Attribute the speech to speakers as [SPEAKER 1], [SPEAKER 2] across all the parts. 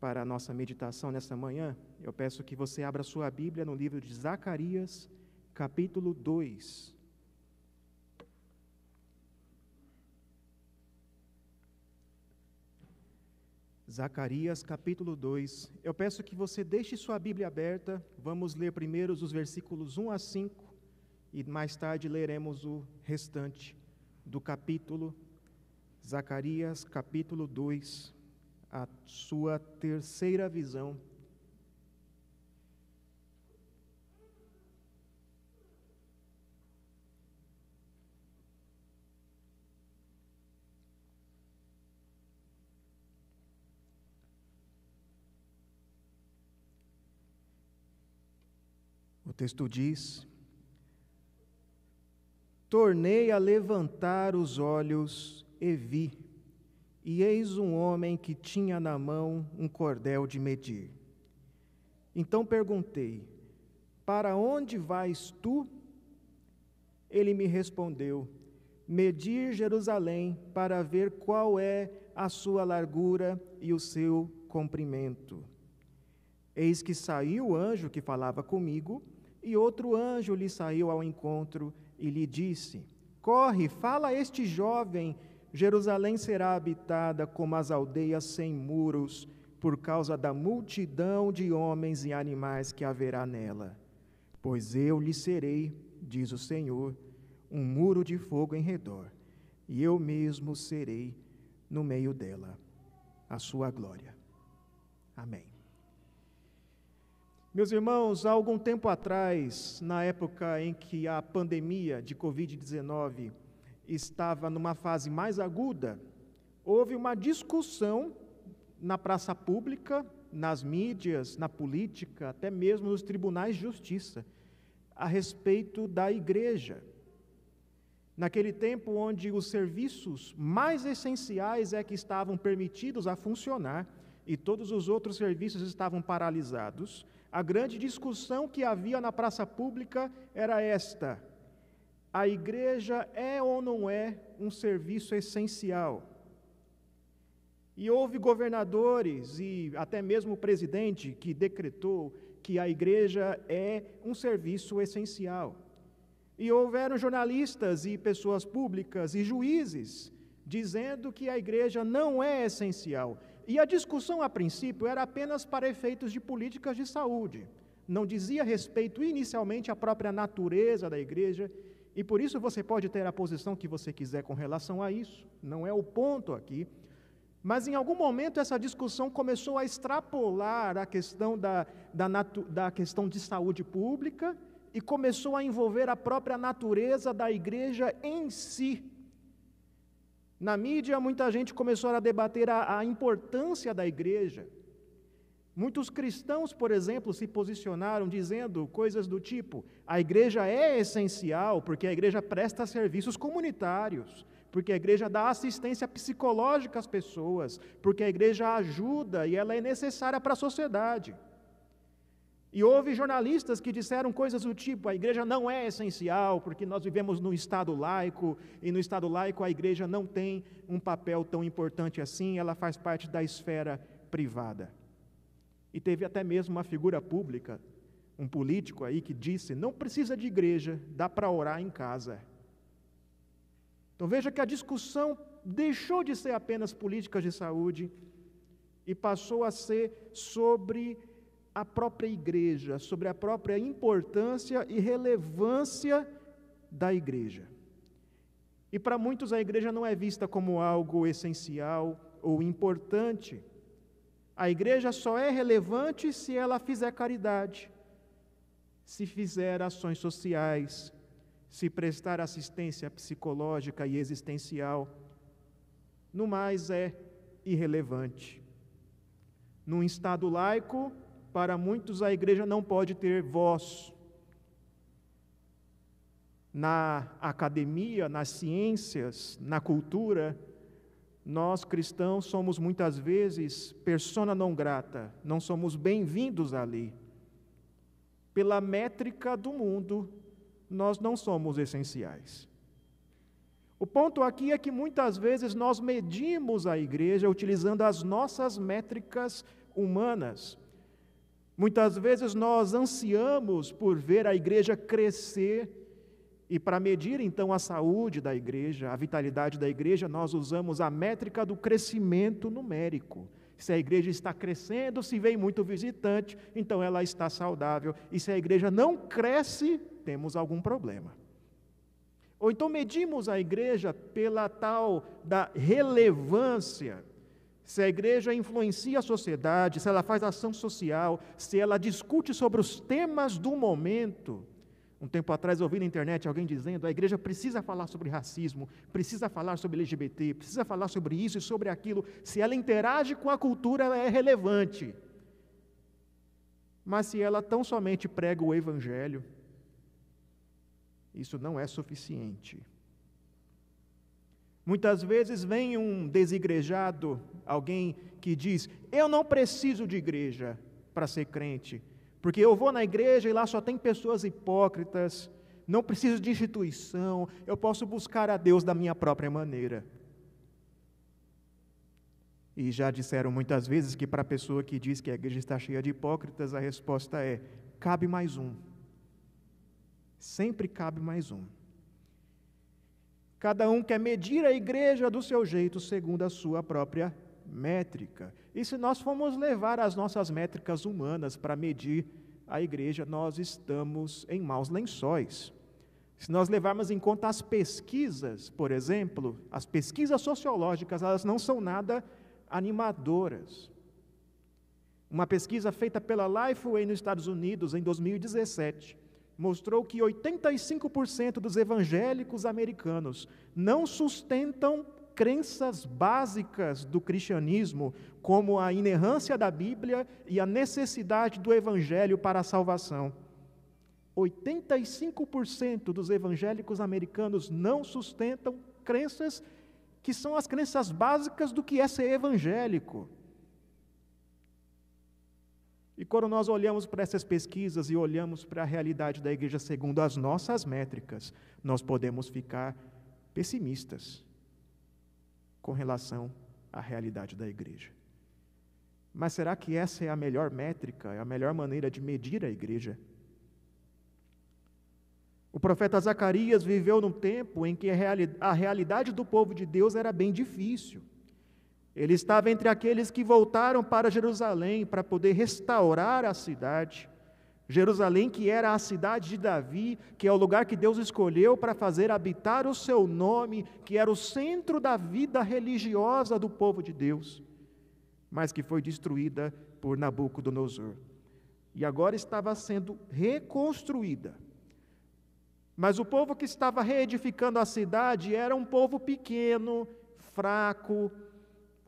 [SPEAKER 1] para a nossa meditação nessa manhã, eu peço que você abra sua Bíblia no livro de Zacarias, capítulo 2. Zacarias capítulo 2. Eu peço que você deixe sua Bíblia aberta. Vamos ler primeiro os versículos 1 a 5 e mais tarde leremos o restante do capítulo. Zacarias capítulo 2, a sua terceira visão. O texto diz: Tornei a levantar os olhos e vi, e eis um homem que tinha na mão um cordel de medir. Então perguntei: Para onde vais tu? Ele me respondeu: Medir Jerusalém para ver qual é a sua largura e o seu comprimento. Eis que saiu o anjo que falava comigo e outro anjo lhe saiu ao encontro e lhe disse: Corre, fala a este jovem: Jerusalém será habitada como as aldeias sem muros, por causa da multidão de homens e animais que haverá nela. Pois eu lhe serei, diz o Senhor, um muro de fogo em redor, e eu mesmo serei no meio dela, a sua glória. Amém. Meus irmãos, há algum tempo atrás, na época em que a pandemia de Covid-19 estava numa fase mais aguda, houve uma discussão na praça pública, nas mídias, na política, até mesmo nos tribunais de justiça, a respeito da igreja. Naquele tempo onde os serviços mais essenciais é que estavam permitidos a funcionar e todos os outros serviços estavam paralisados, a grande discussão que havia na praça pública era esta: a igreja é ou não é um serviço essencial? E houve governadores e até mesmo o presidente que decretou que a igreja é um serviço essencial. E houveram jornalistas e pessoas públicas e juízes dizendo que a igreja não é essencial. E a discussão, a princípio, era apenas para efeitos de políticas de saúde. Não dizia respeito inicialmente à própria natureza da igreja, e por isso você pode ter a posição que você quiser com relação a isso, não é o ponto aqui. Mas em algum momento essa discussão começou a extrapolar a questão da, da, da questão de saúde pública e começou a envolver a própria natureza da igreja em si. Na mídia, muita gente começou a debater a, a, importância da igreja. Muitos cristãos, por exemplo, se posicionaram dizendo coisas do tipo: a igreja é essencial porque a igreja presta serviços comunitários, porque a igreja dá assistência psicológica às pessoas, porque a igreja ajuda e ela é necessária para a sociedade. E houve jornalistas que disseram coisas do tipo: a igreja não é essencial, porque nós vivemos num Estado laico, e no Estado laico a igreja não tem um papel tão importante assim, ela faz parte da esfera privada. E teve até mesmo uma figura pública, um político aí, que disse: não precisa de igreja, dá para orar em casa. Então veja que a discussão deixou de ser apenas políticas de saúde e passou a ser sobre a própria igreja, sobre a própria importância e relevância da igreja. E para muitos a igreja não é vista como algo essencial ou importante. A igreja só é relevante se ela fizer caridade, se fizer ações sociais, se prestar assistência psicológica e existencial. No mais é irrelevante. Num Estado laico, para muitos, a igreja não pode ter voz. Na academia, nas ciências, na cultura, nós cristãos somos muitas vezes persona não grata, não somos bem-vindos ali. Pela métrica do mundo, nós não somos essenciais. O ponto aqui é que muitas vezes nós medimos a igreja utilizando as nossas métricas humanas. Muitas vezes nós ansiamos por ver a igreja crescer e para medir então a saúde da igreja, a vitalidade da igreja, nós usamos a métrica do crescimento numérico. Se a igreja está crescendo, se vem muito visitante, então ela está saudável. E se a igreja não cresce, temos algum problema. Ou então medimos a igreja pela tal da relevância. Se a igreja influencia a sociedade, se ela faz ação social, se ela discute sobre os temas do momento. Um tempo atrás ouvi na internet alguém dizendo: a igreja precisa falar sobre racismo, precisa falar sobre LGBT, precisa falar sobre isso e sobre aquilo. Se ela interage com a cultura, ela é relevante. Mas se ela tão somente prega o evangelho, isso não é suficiente. Muitas vezes vem um desigrejado, alguém que diz: Eu não preciso de igreja para ser crente, porque eu vou na igreja e lá só tem pessoas hipócritas, não preciso de instituição, eu posso buscar a Deus da minha própria maneira. E já disseram muitas vezes que para a pessoa que diz que a igreja está cheia de hipócritas, a resposta é: cabe mais um. Sempre cabe mais um. Cada um quer medir a igreja do seu jeito, segundo a sua própria métrica. E se nós formos levar as nossas métricas humanas para medir a igreja, nós estamos em maus lençóis. Se nós levarmos em conta as pesquisas, por exemplo, as pesquisas sociológicas, elas não são nada animadoras. Uma pesquisa feita pela Lifeway nos Estados Unidos em 2017 mostrou que 85% dos evangélicos americanos não sustentam crenças básicas do cristianismo, como a inerrância da Bíblia e a necessidade do evangelho para a salvação. 85% dos evangélicos americanos não sustentam crenças que são as crenças básicas do que é ser evangélico. E quando nós olhamos para essas pesquisas e olhamos para a realidade da igreja segundo as nossas métricas, nós podemos ficar pessimistas com relação à realidade da igreja. Mas será que essa é a melhor métrica, é a melhor maneira de medir a igreja? O profeta Zacarias viveu num tempo em que a realidade do povo de Deus era bem difícil. Ele estava entre aqueles que voltaram para Jerusalém para poder restaurar a cidade. Jerusalém, que era a cidade de Davi, que é o lugar que Deus escolheu para fazer habitar o seu nome, que era o centro da vida religiosa do povo de Deus, mas que foi destruída por Nabucodonosor. E agora estava sendo reconstruída. Mas o povo que estava reedificando a cidade era um povo pequeno, fraco,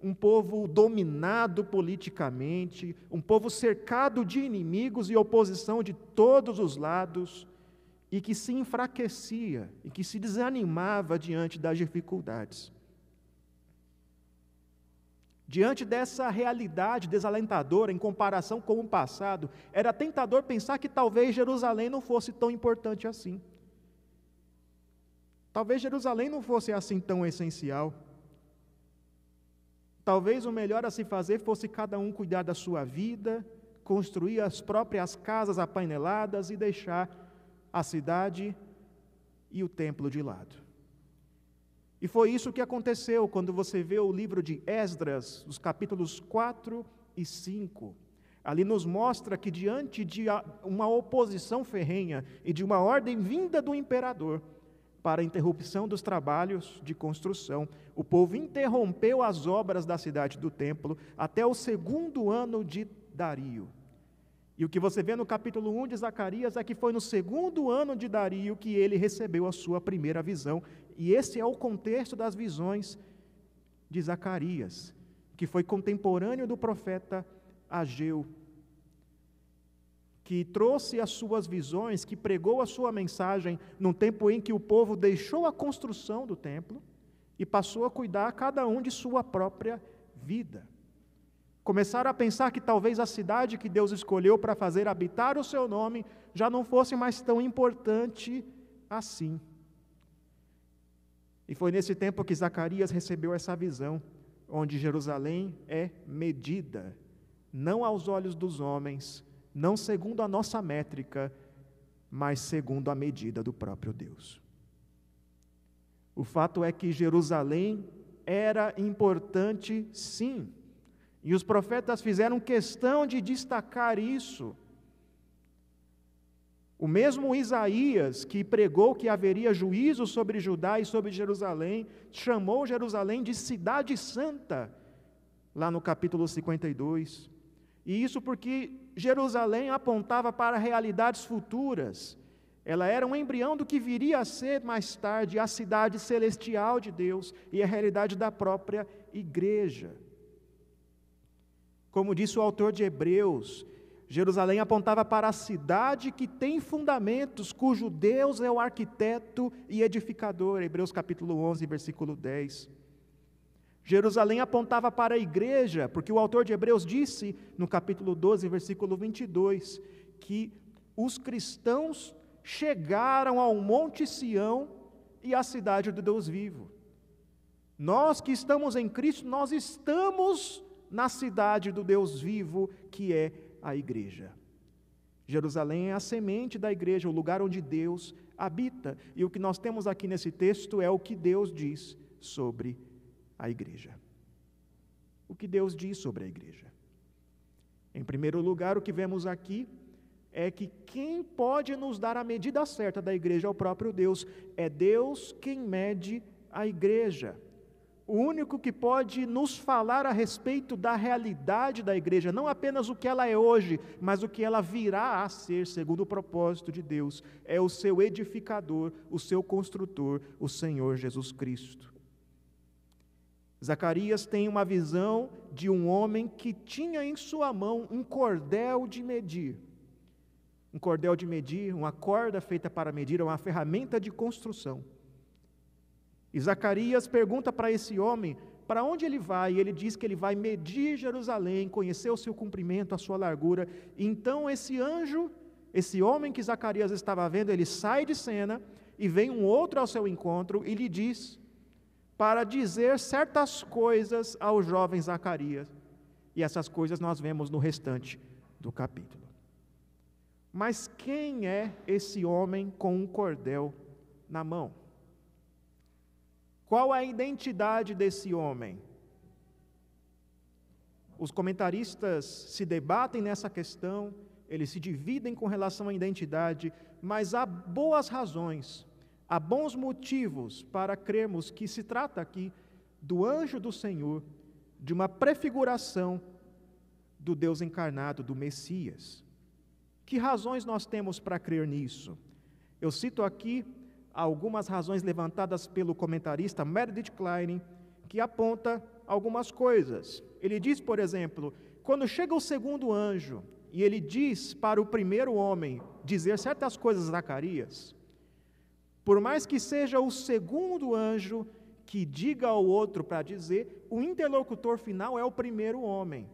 [SPEAKER 1] um povo dominado politicamente, um povo cercado de inimigos e oposição de todos os lados, e que se enfraquecia e que se desanimava diante das dificuldades. Diante dessa realidade desalentadora em comparação com o passado, era tentador pensar que talvez Jerusalém não fosse tão importante assim. Talvez Jerusalém não fosse assim tão essencial. Talvez o melhor a se fazer fosse cada um cuidar da sua vida, construir as próprias casas apaineladas e deixar a cidade e o templo de lado. E foi isso que aconteceu quando você vê o livro de Esdras, os capítulos 4 e 5. Ali nos mostra que, diante de uma oposição ferrenha e de uma ordem vinda do imperador, para a interrupção dos trabalhos de construção. O povo interrompeu as obras da cidade do templo até o segundo ano de Dario. E o que você vê no capítulo 1 de Zacarias é que foi no segundo ano de Dario que ele recebeu a sua primeira visão. E esse é o contexto das visões de Zacarias, que foi contemporâneo do profeta Ageu que trouxe as suas visões, que pregou a sua mensagem num tempo em que o povo deixou a construção do templo e passou a cuidar cada um de sua própria vida. Começaram a pensar que talvez a cidade que Deus escolheu para fazer habitar o seu nome já não fosse mais tão importante assim. E foi nesse tempo que Zacarias recebeu essa visão, onde Jerusalém é medida não aos olhos dos homens, não segundo a nossa métrica, mas segundo a medida do próprio Deus. O fato é que Jerusalém era importante, sim, e os profetas fizeram questão de destacar isso. O mesmo Isaías, que pregou que haveria juízo sobre Judá e sobre Jerusalém, chamou Jerusalém de cidade santa, lá no capítulo 52. E isso porque Jerusalém apontava para realidades futuras. Ela era um embrião do que viria a ser mais tarde a cidade celestial de Deus e a realidade da própria igreja. Como disse o autor de Hebreus, Jerusalém apontava para a cidade que tem fundamentos, cujo Deus é o arquiteto e edificador. Hebreus capítulo 11, versículo 10. Jerusalém apontava para a igreja, porque o autor de Hebreus disse no capítulo 12, versículo 22, que os cristãos chegaram ao Monte Sião e à cidade do Deus vivo. Nós que estamos em Cristo, nós estamos na cidade do Deus vivo, que é a igreja. Jerusalém é a semente da igreja, o lugar onde Deus habita. E o que nós temos aqui nesse texto é o que Deus diz sobre a igreja. O que Deus diz sobre a igreja. Em primeiro lugar, o que vemos aqui é que quem pode nos dar a medida certa da igreja é o próprio Deus. É Deus quem mede a igreja o único que pode nos falar a respeito da realidade da igreja, não apenas o que ela é hoje, mas o que ela virá a ser, segundo o propósito de Deus, é o seu edificador, o seu construtor, o Senhor Jesus Cristo. Zacarias tem uma visão de um homem que tinha em sua mão um cordel de medir. Um cordel de medir, uma corda feita para medir, é uma ferramenta de construção. E Zacarias pergunta para esse homem para onde ele vai, e ele diz que ele vai medir Jerusalém, conhecer o seu comprimento, a sua largura. Então esse anjo, esse homem que Zacarias estava vendo, ele sai de cena e vem um outro ao seu encontro e lhe diz para dizer certas coisas ao jovem Zacarias. E essas coisas nós vemos no restante do capítulo. Mas quem é esse homem com um cordel na mão? Qual a identidade desse homem? Os comentaristas se debatem nessa questão, eles se dividem com relação à identidade, mas há boas razões, há bons motivos para crermos que se trata aqui do anjo do Senhor, de uma prefiguração do Deus encarnado, do Messias. Que razões nós temos para crer nisso? Eu cito aqui algumas razões levantadas pelo comentarista Meredith Klein, que aponta algumas coisas. Ele diz, por exemplo, quando chega o segundo anjo e ele diz para o primeiro homem dizer certas coisas a Zacarias, por mais que seja o segundo anjo que diga ao outro para dizer, o interlocutor final é o primeiro homem.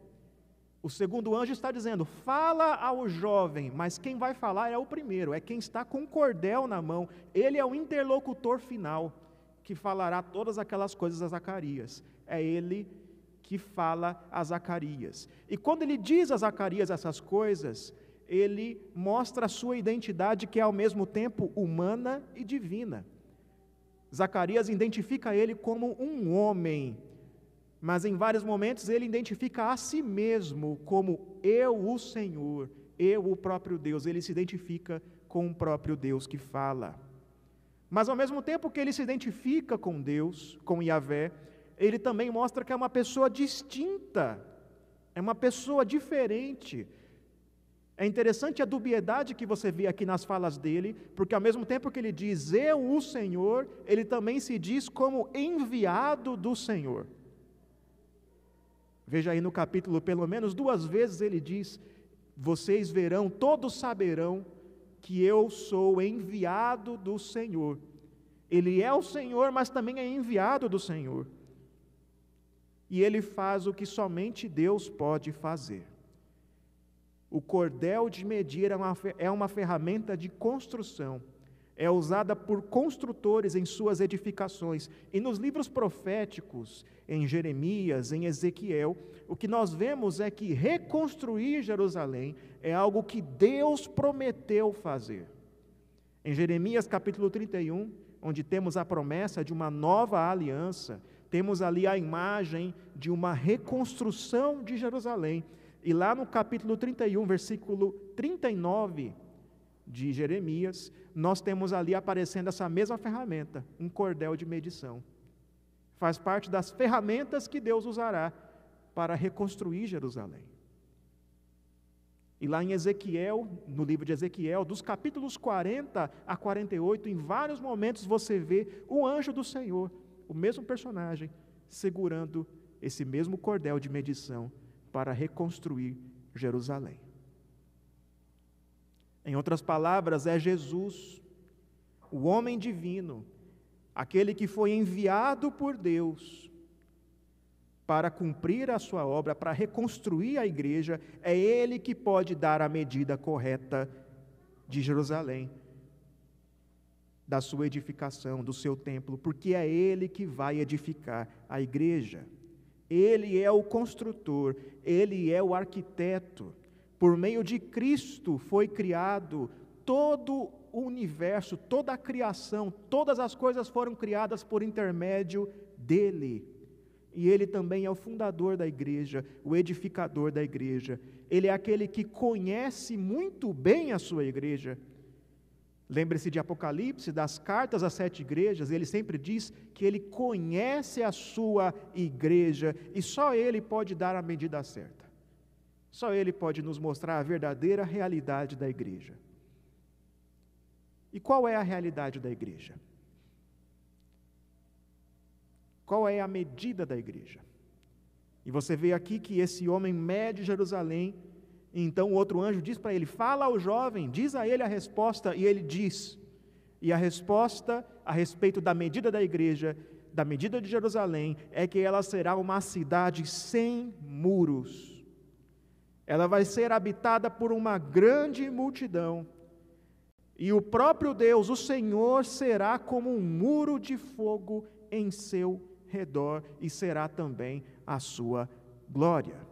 [SPEAKER 1] O segundo anjo está dizendo: fala ao jovem, mas quem vai falar é o primeiro, é quem está com o cordel na mão. Ele é o interlocutor final que falará todas aquelas coisas a Zacarias. É ele que fala a Zacarias. E quando ele diz a Zacarias essas coisas, ele mostra a sua identidade que é ao mesmo tempo humana e divina. Zacarias identifica ele como um homem mas em vários momentos ele identifica a si mesmo como eu, o Senhor, eu, o próprio Deus. Ele se identifica com o próprio Deus que fala. Mas ao mesmo tempo que ele se identifica com Deus, com Yahvé, ele também mostra que é uma pessoa distinta, é uma pessoa diferente. É interessante a dubiedade que você vê aqui nas falas dele, porque ao mesmo tempo que ele diz eu, o Senhor, ele também se diz como enviado do Senhor. Veja aí no capítulo, pelo menos duas vezes ele diz: Vocês verão, todos saberão que eu sou enviado do Senhor. Ele é o Senhor, mas também é enviado do Senhor. E ele faz o que somente Deus pode fazer. O cordel de medir é uma, é uma ferramenta de construção, é usada por construtores em suas edificações. E nos livros proféticos, em Jeremias, em Ezequiel, o que nós vemos é que reconstruir Jerusalém é algo que Deus prometeu fazer. Em Jeremias capítulo 31, onde temos a promessa de uma nova aliança, temos ali a imagem de uma reconstrução de Jerusalém. E lá no capítulo 31, versículo 39 de Jeremias, nós temos ali aparecendo essa mesma ferramenta, um cordel de medição. Faz parte das ferramentas que Deus usará para reconstruir Jerusalém. E lá em Ezequiel, no livro de Ezequiel, dos capítulos 40 a 48, em vários momentos você vê o anjo do Senhor, o mesmo personagem, segurando esse mesmo cordel de medição para reconstruir Jerusalém. Em outras palavras, é Jesus, o homem divino, aquele que foi enviado por Deus para cumprir a sua obra, para reconstruir a igreja, é Ele que pode dar a medida correta de Jerusalém, da sua edificação, do seu templo, porque é Ele que vai edificar a igreja. Ele é o construtor, Ele é o arquiteto. Por meio de Cristo foi criado todo o universo, toda a criação, todas as coisas foram criadas por intermédio dele. E ele também é o fundador da igreja, o edificador da igreja. Ele é aquele que conhece muito bem a sua igreja. Lembre-se de Apocalipse, das cartas às sete igrejas, ele sempre diz que ele conhece a sua igreja e só ele pode dar a medida certa. Só ele pode nos mostrar a verdadeira realidade da igreja. E qual é a realidade da igreja? Qual é a medida da igreja? E você vê aqui que esse homem mede Jerusalém, então o outro anjo diz para ele: Fala ao jovem, diz a ele a resposta, e ele diz. E a resposta a respeito da medida da igreja, da medida de Jerusalém, é que ela será uma cidade sem muros. Ela vai ser habitada por uma grande multidão. E o próprio Deus, o Senhor, será como um muro de fogo em seu redor e será também a sua glória.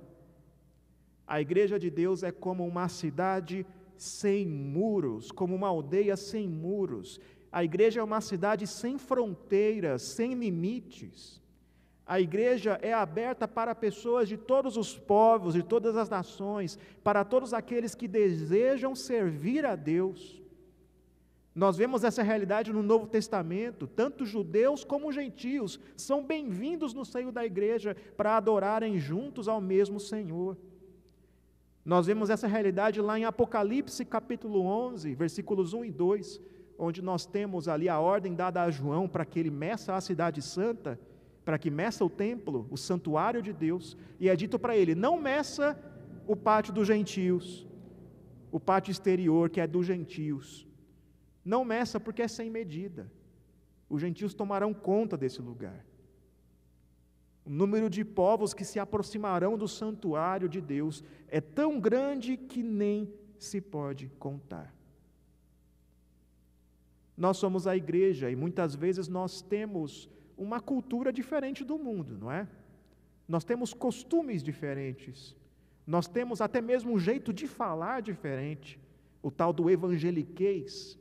[SPEAKER 1] A igreja de Deus é como uma cidade sem muros, como uma aldeia sem muros. A igreja é uma cidade sem fronteiras, sem limites. A igreja é aberta para pessoas de todos os povos, de todas as nações, para todos aqueles que desejam servir a Deus. Nós vemos essa realidade no Novo Testamento, tanto judeus como gentios são bem-vindos no seio da igreja para adorarem juntos ao mesmo Senhor. Nós vemos essa realidade lá em Apocalipse capítulo 11, versículos 1 e 2, onde nós temos ali a ordem dada a João para que ele meça a cidade santa, para que meça o templo, o santuário de Deus, e é dito para ele: não meça o pátio dos gentios, o pátio exterior que é dos gentios não meça porque é sem medida. Os gentios tomarão conta desse lugar. O número de povos que se aproximarão do santuário de Deus é tão grande que nem se pode contar. Nós somos a igreja e muitas vezes nós temos uma cultura diferente do mundo, não é? Nós temos costumes diferentes, nós temos até mesmo um jeito de falar diferente, o tal do evangeliquez.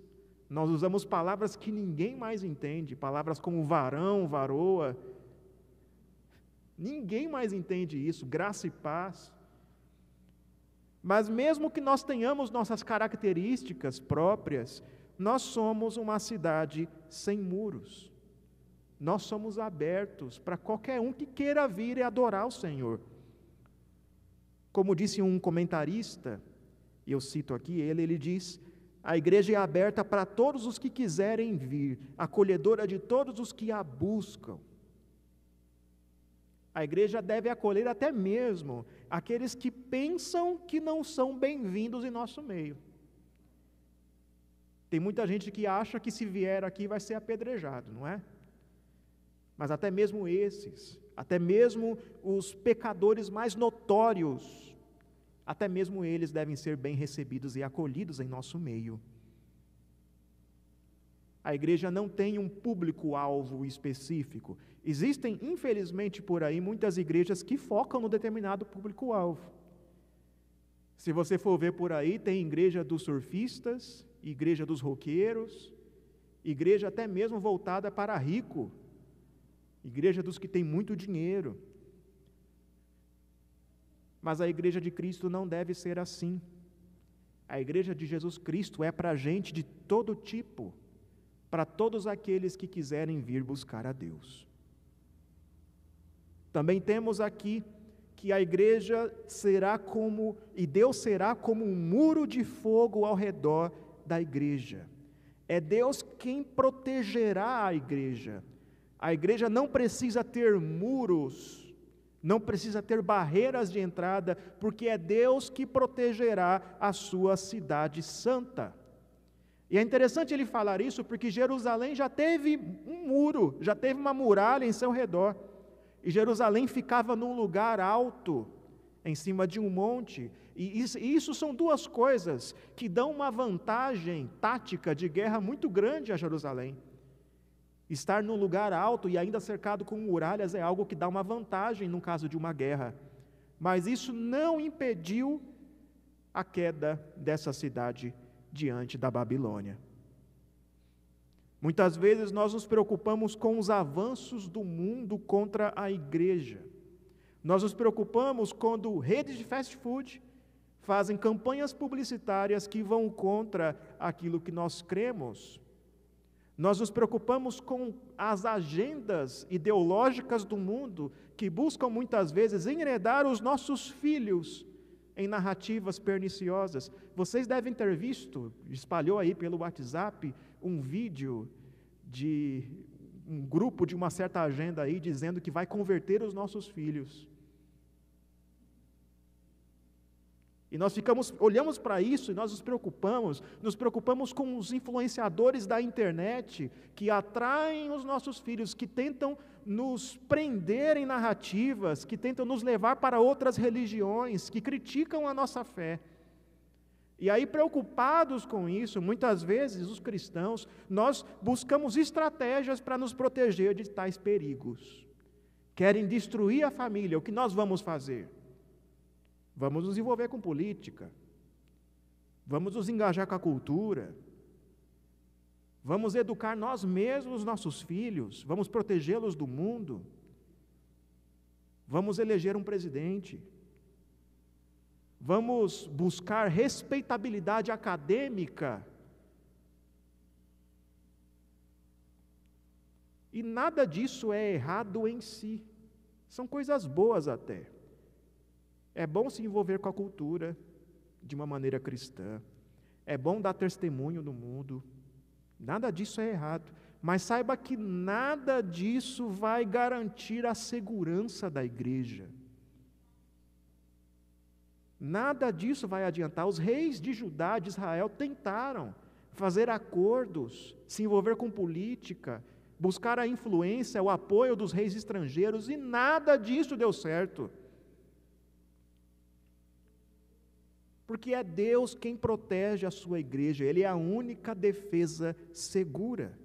[SPEAKER 1] Nós usamos palavras que ninguém mais entende, palavras como varão, varoa. Ninguém mais entende isso, graça e paz. Mas mesmo que nós tenhamos nossas características próprias, nós somos uma cidade sem muros. Nós somos abertos para qualquer um que queira vir e adorar o Senhor. Como disse um comentarista, e eu cito aqui ele, ele diz: a igreja é aberta para todos os que quiserem vir, acolhedora de todos os que a buscam. A igreja deve acolher até mesmo aqueles que pensam que não são bem-vindos em nosso meio. Tem muita gente que acha que se vier aqui vai ser apedrejado, não é? Mas até mesmo esses, até mesmo os pecadores mais notórios, até mesmo eles devem ser bem recebidos e acolhidos em nosso meio. A igreja não tem um público-alvo específico. Existem, infelizmente, por aí muitas igrejas que focam no determinado público-alvo. Se você for ver por aí, tem igreja dos surfistas, igreja dos roqueiros, igreja até mesmo voltada para rico, igreja dos que têm muito dinheiro. Mas a igreja de Cristo não deve ser assim. A igreja de Jesus Cristo é para gente de todo tipo, para todos aqueles que quiserem vir buscar a Deus. Também temos aqui que a igreja será como, e Deus será como um muro de fogo ao redor da igreja. É Deus quem protegerá a igreja. A igreja não precisa ter muros, não precisa ter barreiras de entrada, porque é Deus que protegerá a sua cidade santa. E é interessante ele falar isso porque Jerusalém já teve um muro, já teve uma muralha em seu redor. E Jerusalém ficava num lugar alto, em cima de um monte. E isso, são duas coisas que dão uma vantagem tática de guerra muito grande a Jerusalém. Estar num lugar alto e ainda cercado com muralhas é algo que dá uma vantagem no caso de uma guerra. Mas isso não impediu a queda dessa cidade diante da Babilônia. Muitas vezes nós nos preocupamos com os avanços do mundo contra a igreja. Nós nos preocupamos quando redes de fast food fazem campanhas publicitárias que vão contra aquilo que nós cremos. Nós nos preocupamos com as agendas ideológicas do mundo que buscam muitas vezes enredar os nossos filhos em narrativas perniciosas. Vocês devem ter visto, espalhou aí pelo WhatsApp, um vídeo de um grupo de uma certa agenda aí dizendo que vai converter os nossos filhos. E nós ficamos, olhamos para isso e nós nos preocupamos, nos preocupamos com os influenciadores da internet que atraem os nossos filhos, que tentam nos prender em narrativas, que tentam nos levar para outras religiões, que criticam a nossa fé. E aí, preocupados com isso, muitas vezes os cristãos, nós buscamos estratégias para nos proteger de tais perigos. Querem destruir a família, o que nós vamos fazer? Vamos nos envolver com política, vamos nos engajar com a cultura, vamos educar nós mesmos nossos filhos, vamos protegê-los do mundo, vamos eleger um presidente vamos buscar respeitabilidade acadêmica. E nada disso é errado em si, são coisas boas até. É bom se envolver com a cultura de uma maneira cristã, é bom dar testemunho no mundo, nada disso é errado, mas saiba que nada disso vai garantir a segurança da igreja. Nada disso vai adiantar. Os reis de Judá, de Israel, tentaram fazer acordos, se envolver com política, buscar a influência, o apoio dos reis estrangeiros, e nada disso deu certo. Porque é Deus quem protege a sua igreja, Ele é a única defesa segura.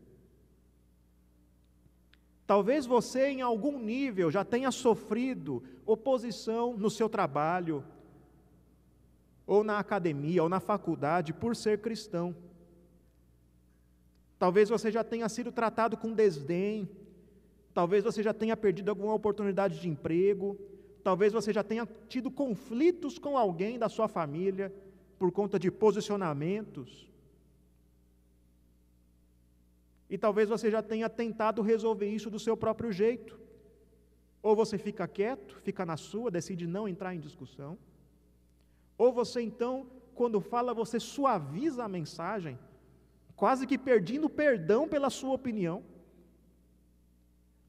[SPEAKER 1] Talvez você, em algum nível, já tenha sofrido oposição no seu trabalho, ou na academia, ou na faculdade, por ser cristão. Talvez você já tenha sido tratado com desdém, talvez você já tenha perdido alguma oportunidade de emprego, talvez você já tenha tido conflitos com alguém da sua família por conta de posicionamentos. E talvez você já tenha tentado resolver isso do seu próprio jeito. Ou você fica quieto, fica na sua, decide não entrar em discussão. Ou você então, quando fala, você suaviza a mensagem, quase que pedindo perdão pela sua opinião.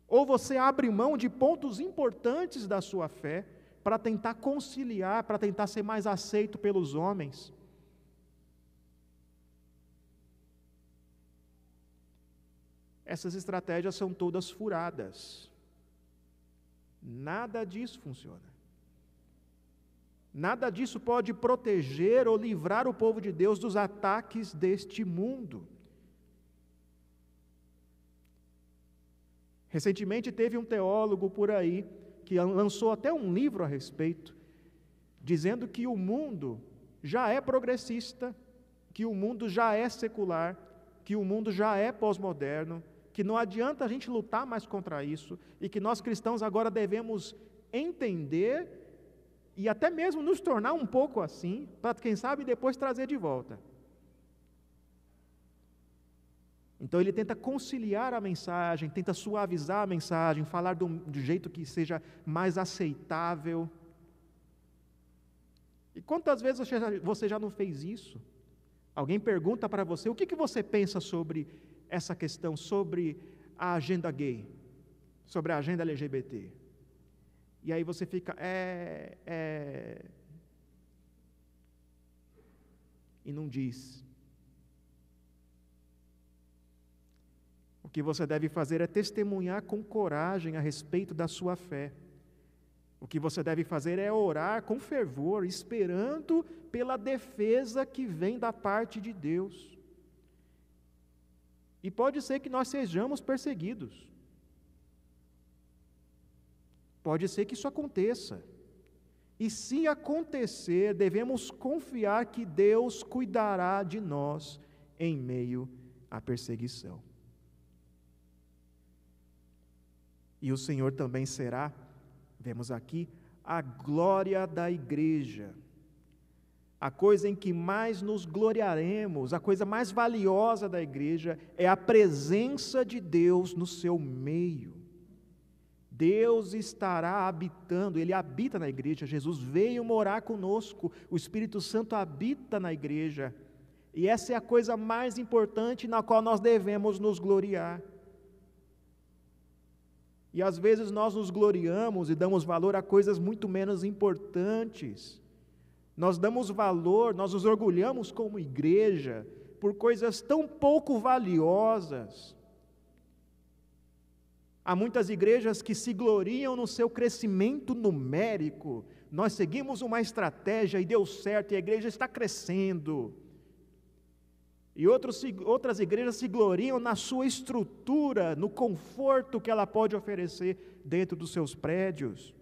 [SPEAKER 1] Ou você abre mão de pontos importantes da sua fé para tentar conciliar, para tentar ser mais aceito pelos homens. Essas estratégias são todas furadas. Nada disso funciona. Nada disso pode proteger ou livrar o povo de Deus dos ataques deste mundo. Recentemente teve um teólogo por aí que lançou até um livro a respeito, dizendo que o mundo já é progressista, que o mundo já é secular, que o mundo já é pós-moderno, que não adianta a gente lutar mais contra isso e que nós cristãos agora devemos entender e até mesmo nos tornar um pouco assim, para quem sabe depois trazer de volta. Então ele tenta conciliar a mensagem, tenta suavizar a mensagem, falar de um jeito que seja mais aceitável. E quantas vezes você já, você já não fez isso? Alguém pergunta para você o que, que você pensa sobre essa questão, sobre a agenda gay, sobre a agenda LGBT. E aí você fica, é, é. E não diz. O que você deve fazer é testemunhar com coragem a respeito da sua fé. O que você deve fazer é orar com fervor, esperando pela defesa que vem da parte de Deus. E pode ser que nós sejamos perseguidos. Pode ser que isso aconteça. E se acontecer, devemos confiar que Deus cuidará de nós em meio à perseguição. E o Senhor também será, vemos aqui, a glória da igreja. A coisa em que mais nos gloriaremos, a coisa mais valiosa da igreja é a presença de Deus no seu meio. Deus estará habitando, Ele habita na igreja, Jesus veio morar conosco, o Espírito Santo habita na igreja, e essa é a coisa mais importante na qual nós devemos nos gloriar. E às vezes nós nos gloriamos e damos valor a coisas muito menos importantes. Nós damos valor, nós nos orgulhamos como igreja por coisas tão pouco valiosas. Há muitas igrejas que se gloriam no seu crescimento numérico. Nós seguimos uma estratégia e deu certo, e a igreja está crescendo. E outros, outras igrejas se gloriam na sua estrutura, no conforto que ela pode oferecer dentro dos seus prédios.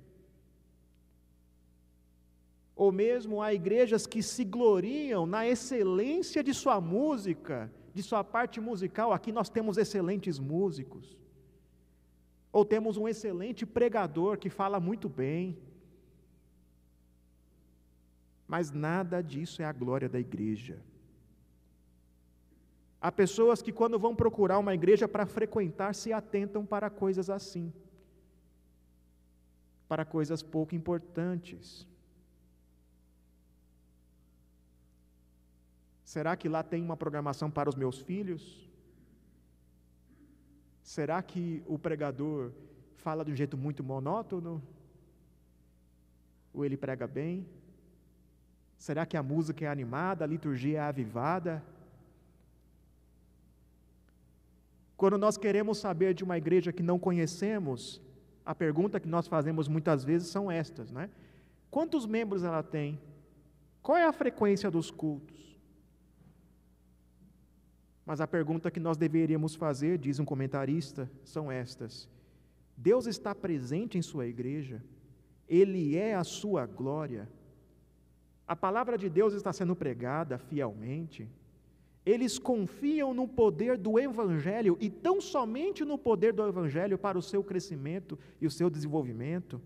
[SPEAKER 1] Ou mesmo há igrejas que se gloriam na excelência de sua música, de sua parte musical. Aqui nós temos excelentes músicos. Ou temos um excelente pregador que fala muito bem. Mas nada disso é a glória da igreja. Há pessoas que, quando vão procurar uma igreja para frequentar, se atentam para coisas assim, para coisas pouco importantes. Será que lá tem uma programação para os meus filhos? Será que o pregador fala de um jeito muito monótono? Ou ele prega bem? Será que a música é animada, a liturgia é avivada? Quando nós queremos saber de uma igreja que não conhecemos, a pergunta que nós fazemos muitas vezes são estas, né? Quantos membros ela tem? Qual é a frequência dos cultos? Mas a pergunta que nós deveríamos fazer, diz um comentarista, são estas: Deus está presente em Sua igreja, Ele é a Sua glória. A palavra de Deus está sendo pregada fielmente. Eles confiam no poder do Evangelho e tão somente no poder do Evangelho para o seu crescimento e o seu desenvolvimento.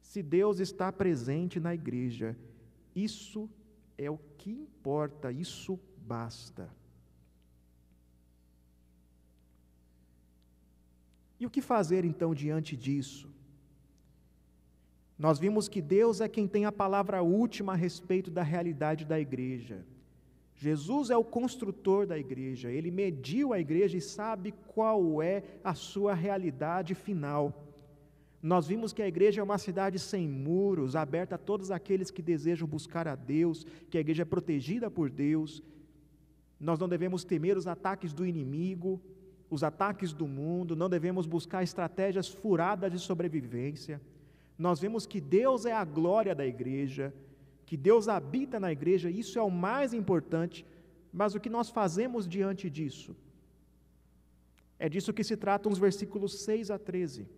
[SPEAKER 1] Se Deus está presente na igreja, isso é o que importa, isso basta. E o que fazer então diante disso? Nós vimos que Deus é quem tem a palavra última a respeito da realidade da igreja. Jesus é o construtor da igreja, ele mediu a igreja e sabe qual é a sua realidade final. Nós vimos que a igreja é uma cidade sem muros, aberta a todos aqueles que desejam buscar a Deus, que a igreja é protegida por Deus. Nós não devemos temer os ataques do inimigo, os ataques do mundo, não devemos buscar estratégias furadas de sobrevivência. Nós vemos que Deus é a glória da igreja, que Deus habita na igreja, isso é o mais importante, mas o que nós fazemos diante disso? É disso que se tratam os versículos 6 a 13.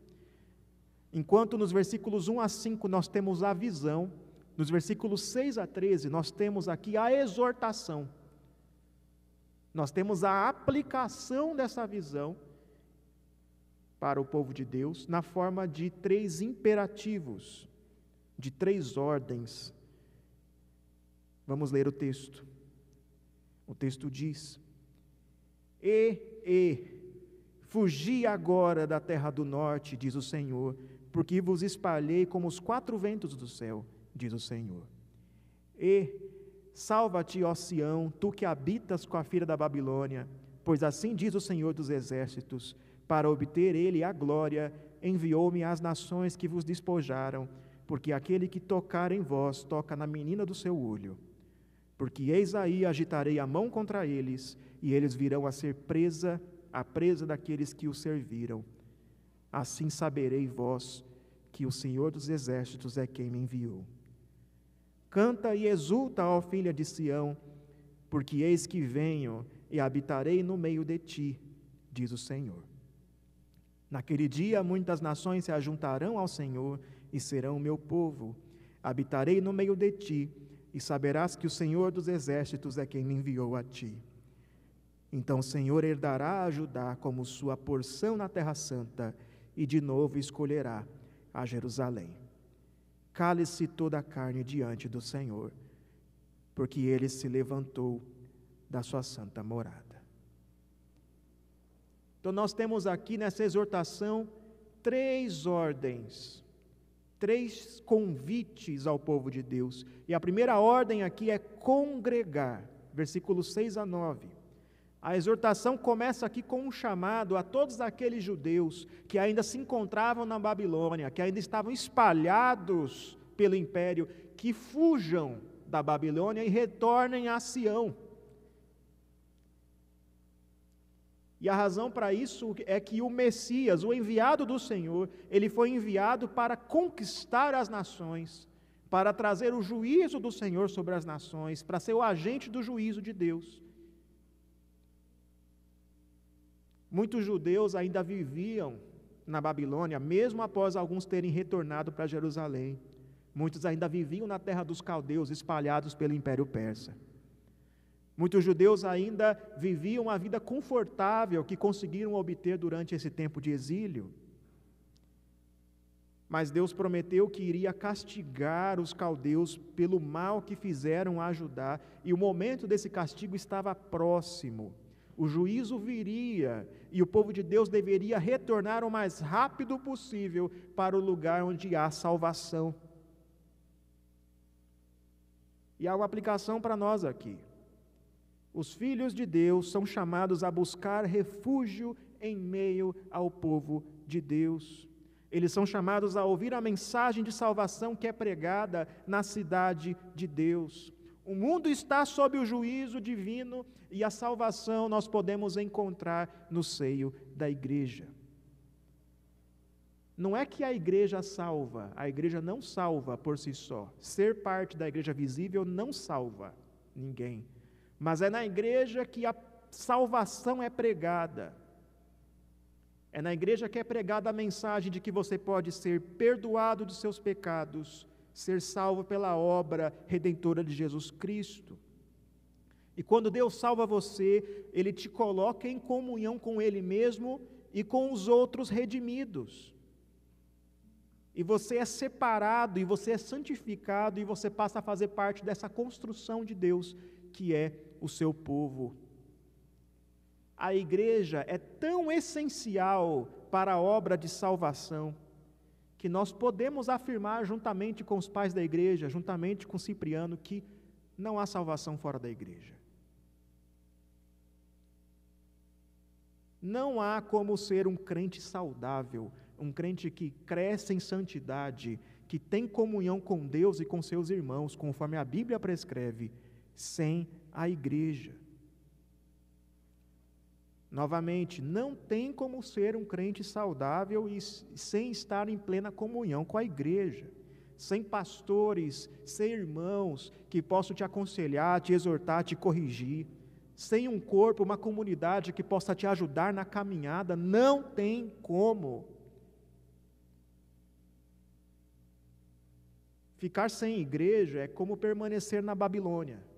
[SPEAKER 1] Enquanto nos versículos 1 a 5 nós temos a visão, nos versículos 6 a 13 nós temos aqui a exortação. Nós temos a aplicação dessa visão para o povo de Deus na forma de três imperativos, de três ordens. Vamos ler o texto. O texto diz: E, e, fugi agora da terra do norte, diz o Senhor, porque vos espalhei como os quatro ventos do céu, diz o Senhor. E, salva-te, ó Sião, tu que habitas com a filha da Babilônia, pois assim diz o Senhor dos exércitos: para obter ele a glória, enviou-me às nações que vos despojaram, porque aquele que tocar em vós toca na menina do seu olho. Porque eis aí agitarei a mão contra eles, e eles virão a ser presa, a presa daqueles que os serviram. Assim saberei vós que o Senhor dos exércitos é quem me enviou. Canta e exulta, ó filha de Sião, porque eis que venho e habitarei no meio de ti, diz o Senhor. Naquele dia muitas nações se ajuntarão ao Senhor e serão meu povo. Habitarei no meio de ti, e saberás que o Senhor dos exércitos é quem me enviou a ti. Então o Senhor herdará a Judá como sua porção na terra santa, e de novo escolherá a Jerusalém. Cale-se toda a carne diante do Senhor, porque ele se levantou da sua santa morada. Então, nós temos aqui nessa exortação três ordens, três convites ao povo de Deus. E a primeira ordem aqui é congregar, versículos 6 a 9. A exortação começa aqui com um chamado a todos aqueles judeus que ainda se encontravam na Babilônia, que ainda estavam espalhados pelo império, que fujam da Babilônia e retornem a Sião. E a razão para isso é que o Messias, o enviado do Senhor, ele foi enviado para conquistar as nações, para trazer o juízo do Senhor sobre as nações, para ser o agente do juízo de Deus. Muitos judeus ainda viviam na Babilônia, mesmo após alguns terem retornado para Jerusalém. Muitos ainda viviam na terra dos caldeus, espalhados pelo Império Persa. Muitos judeus ainda viviam a vida confortável que conseguiram obter durante esse tempo de exílio. Mas Deus prometeu que iria castigar os caldeus pelo mal que fizeram a Judá, e o momento desse castigo estava próximo. O juízo viria e o povo de Deus deveria retornar o mais rápido possível para o lugar onde há salvação. E há uma aplicação para nós aqui. Os filhos de Deus são chamados a buscar refúgio em meio ao povo de Deus. Eles são chamados a ouvir a mensagem de salvação que é pregada na cidade de Deus. O mundo está sob o juízo divino e a salvação nós podemos encontrar no seio da igreja. Não é que a igreja salva, a igreja não salva por si só. Ser parte da igreja visível não salva ninguém mas é na igreja que a salvação é pregada. É na igreja que é pregada a mensagem de que você pode ser perdoado dos seus pecados, ser salvo pela obra redentora de Jesus Cristo. E quando Deus salva você, Ele te coloca em comunhão com Ele mesmo e com os outros redimidos. E você é separado, e você é santificado, e você passa a fazer parte dessa construção de Deus, que é o seu povo. A igreja é tão essencial para a obra de salvação que nós podemos afirmar, juntamente com os pais da igreja, juntamente com Cipriano, que não há salvação fora da igreja. Não há como ser um crente saudável, um crente que cresce em santidade, que tem comunhão com Deus e com seus irmãos, conforme a Bíblia prescreve, sem a igreja. Novamente, não tem como ser um crente saudável e sem estar em plena comunhão com a igreja, sem pastores, sem irmãos que possam te aconselhar, te exortar, te corrigir. sem um corpo, uma comunidade que possa te ajudar na caminhada, não tem como. Ficar sem igreja é como permanecer na Babilônia.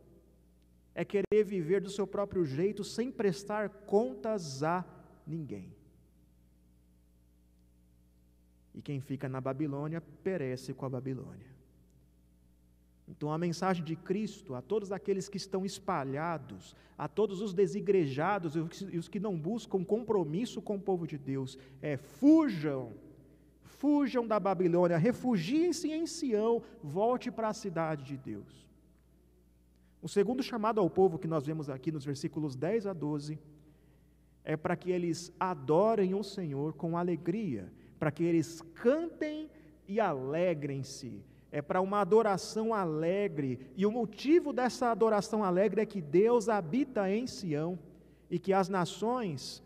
[SPEAKER 1] É querer viver do seu próprio jeito sem prestar contas a ninguém. E quem fica na Babilônia perece com a Babilônia. Então, a mensagem de Cristo a todos aqueles que estão espalhados, a todos os desigrejados e os que não buscam compromisso com o povo de Deus, é: fujam, fujam da Babilônia, refugiem-se em Sião, volte para a cidade de Deus. O segundo chamado ao povo que nós vemos aqui nos versículos 10 a 12 é para que eles adorem o Senhor com alegria, para que eles cantem e alegrem-se é para uma adoração alegre, e o motivo dessa adoração alegre é que Deus habita em Sião e que as nações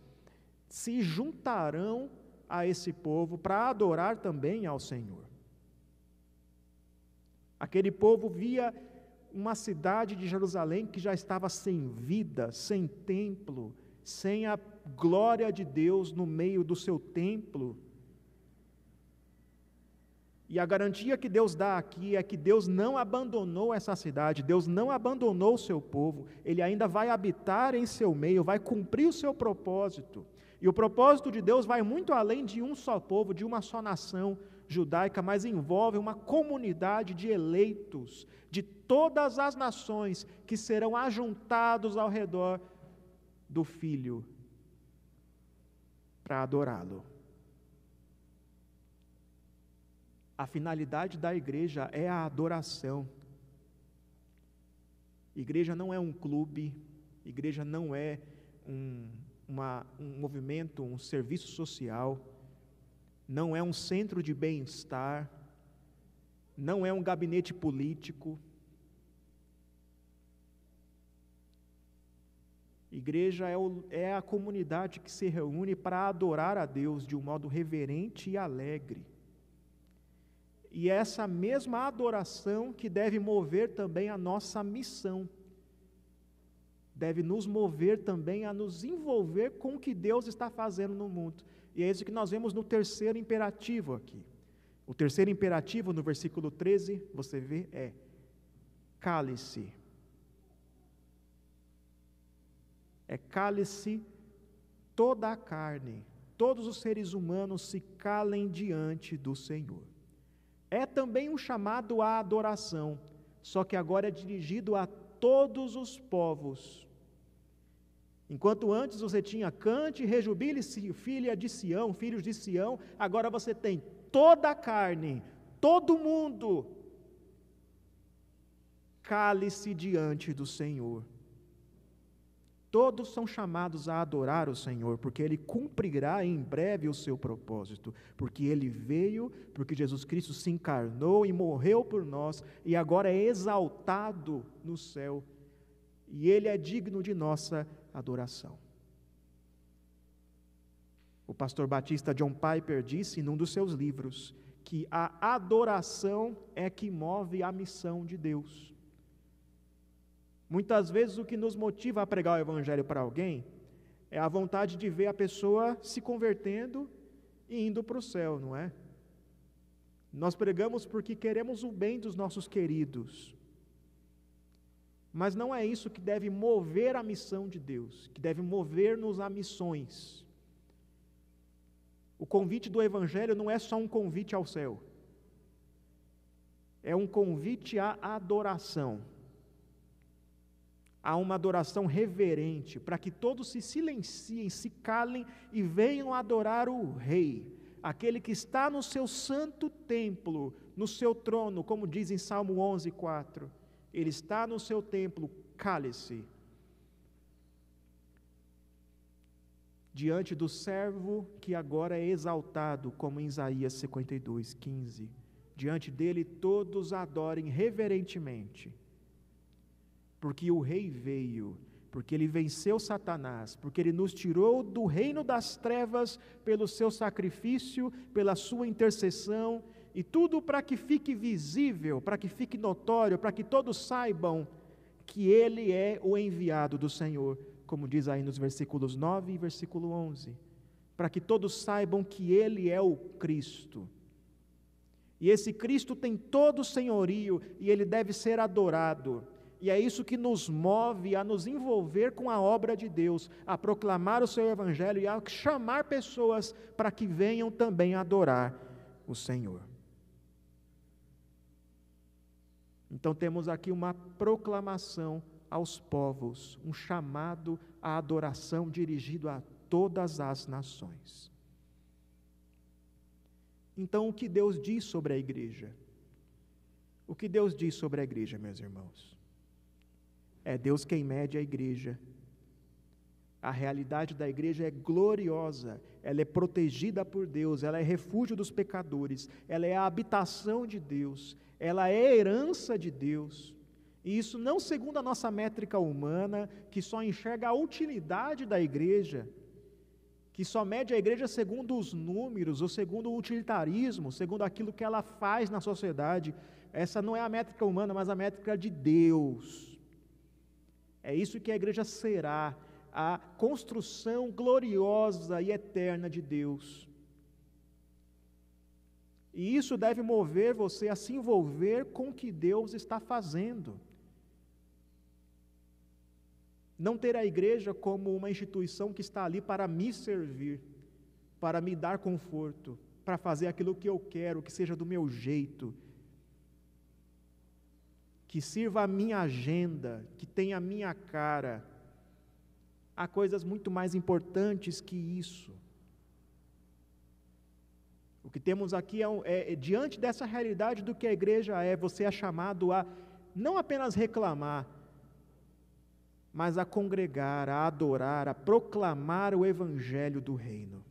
[SPEAKER 1] se juntarão a esse povo para adorar também ao Senhor. Aquele povo via uma cidade de Jerusalém que já estava sem vida, sem templo, sem a glória de Deus no meio do seu templo e a garantia que Deus dá aqui é que Deus não abandonou essa cidade, Deus não abandonou o seu povo, Ele ainda vai habitar em seu meio, vai cumprir o seu propósito. E o propósito de Deus vai muito além de um só povo, de uma só nação judaica, mas envolve uma comunidade de eleitos de todas as nações que serão ajuntados ao redor do Filho para adorá-lo. A finalidade da igreja é a adoração. Igreja não é um clube, igreja não é um, uma, um movimento, um serviço social, não é um centro de bem-estar, não é um gabinete político. Igreja é, o, é a comunidade que se reúne para adorar a Deus de um modo reverente e alegre. E é essa mesma adoração que deve mover também a nossa missão. Deve nos mover também a nos envolver com o que Deus está fazendo no mundo. E é isso que nós vemos no terceiro imperativo aqui. O terceiro imperativo, no versículo 13, você vê, é: cale-se. É cale-se toda a carne, todos os seres humanos se calem diante do Senhor. É também um chamado à adoração, só que agora é dirigido a todos os povos. Enquanto antes você tinha cante, rejubile-se, filha de Sião, filhos de Sião, agora você tem toda a carne, todo mundo. Cale-se diante do Senhor. Todos são chamados a adorar o Senhor, porque Ele cumprirá em breve o seu propósito, porque Ele veio, porque Jesus Cristo se encarnou e morreu por nós, e agora é exaltado no céu, e Ele é digno de nossa adoração. O pastor batista John Piper disse num dos seus livros que a adoração é que move a missão de Deus. Muitas vezes o que nos motiva a pregar o Evangelho para alguém é a vontade de ver a pessoa se convertendo e indo para o céu, não é? Nós pregamos porque queremos o bem dos nossos queridos. Mas não é isso que deve mover a missão de Deus, que deve mover-nos a missões. O convite do Evangelho não é só um convite ao céu, é um convite à adoração a uma adoração reverente, para que todos se silenciem, se calem e venham adorar o Rei, aquele que está no seu santo templo, no seu trono, como diz em Salmo 11, 4. Ele está no seu templo, cale-se. Diante do servo que agora é exaltado, como em Isaías 52, 15. Diante dele todos adorem reverentemente porque o Rei veio, porque ele venceu Satanás, porque ele nos tirou do reino das trevas pelo seu sacrifício, pela sua intercessão, e tudo para que fique visível, para que fique notório, para que todos saibam que ele é o enviado do Senhor, como diz aí nos versículos 9 e versículo 11, para que todos saibam que ele é o Cristo. E esse Cristo tem todo o senhorio e ele deve ser adorado. E é isso que nos move a nos envolver com a obra de Deus, a proclamar o seu evangelho e a chamar pessoas para que venham também adorar o Senhor. Então temos aqui uma proclamação aos povos, um chamado à adoração dirigido a todas as nações. Então, o que Deus diz sobre a igreja? O que Deus diz sobre a igreja, meus irmãos? É Deus quem mede a igreja. A realidade da igreja é gloriosa, ela é protegida por Deus, ela é refúgio dos pecadores, ela é a habitação de Deus, ela é herança de Deus. E isso não segundo a nossa métrica humana, que só enxerga a utilidade da igreja, que só mede a igreja segundo os números, ou segundo o utilitarismo, segundo aquilo que ela faz na sociedade. Essa não é a métrica humana, mas a métrica de Deus. É isso que a igreja será, a construção gloriosa e eterna de Deus. E isso deve mover você a se envolver com o que Deus está fazendo. Não ter a igreja como uma instituição que está ali para me servir, para me dar conforto, para fazer aquilo que eu quero, que seja do meu jeito, que sirva a minha agenda, que tenha a minha cara. Há coisas muito mais importantes que isso. O que temos aqui é, é, é, diante dessa realidade do que a igreja é, você é chamado a não apenas reclamar, mas a congregar, a adorar, a proclamar o evangelho do reino.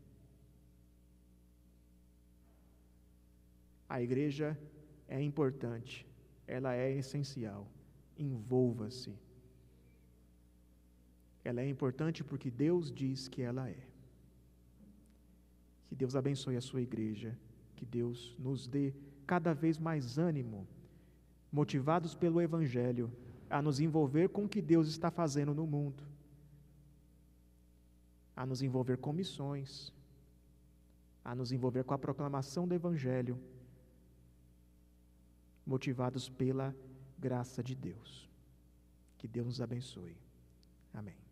[SPEAKER 1] A igreja é importante, ela é essencial. Envolva-se. Ela é importante porque Deus diz que ela é. Que Deus abençoe a sua igreja, que Deus nos dê cada vez mais ânimo, motivados pelo Evangelho, a nos envolver com o que Deus está fazendo no mundo, a nos envolver com missões, a nos envolver com a proclamação do Evangelho, motivados pela graça de Deus. Que Deus nos abençoe. Amém.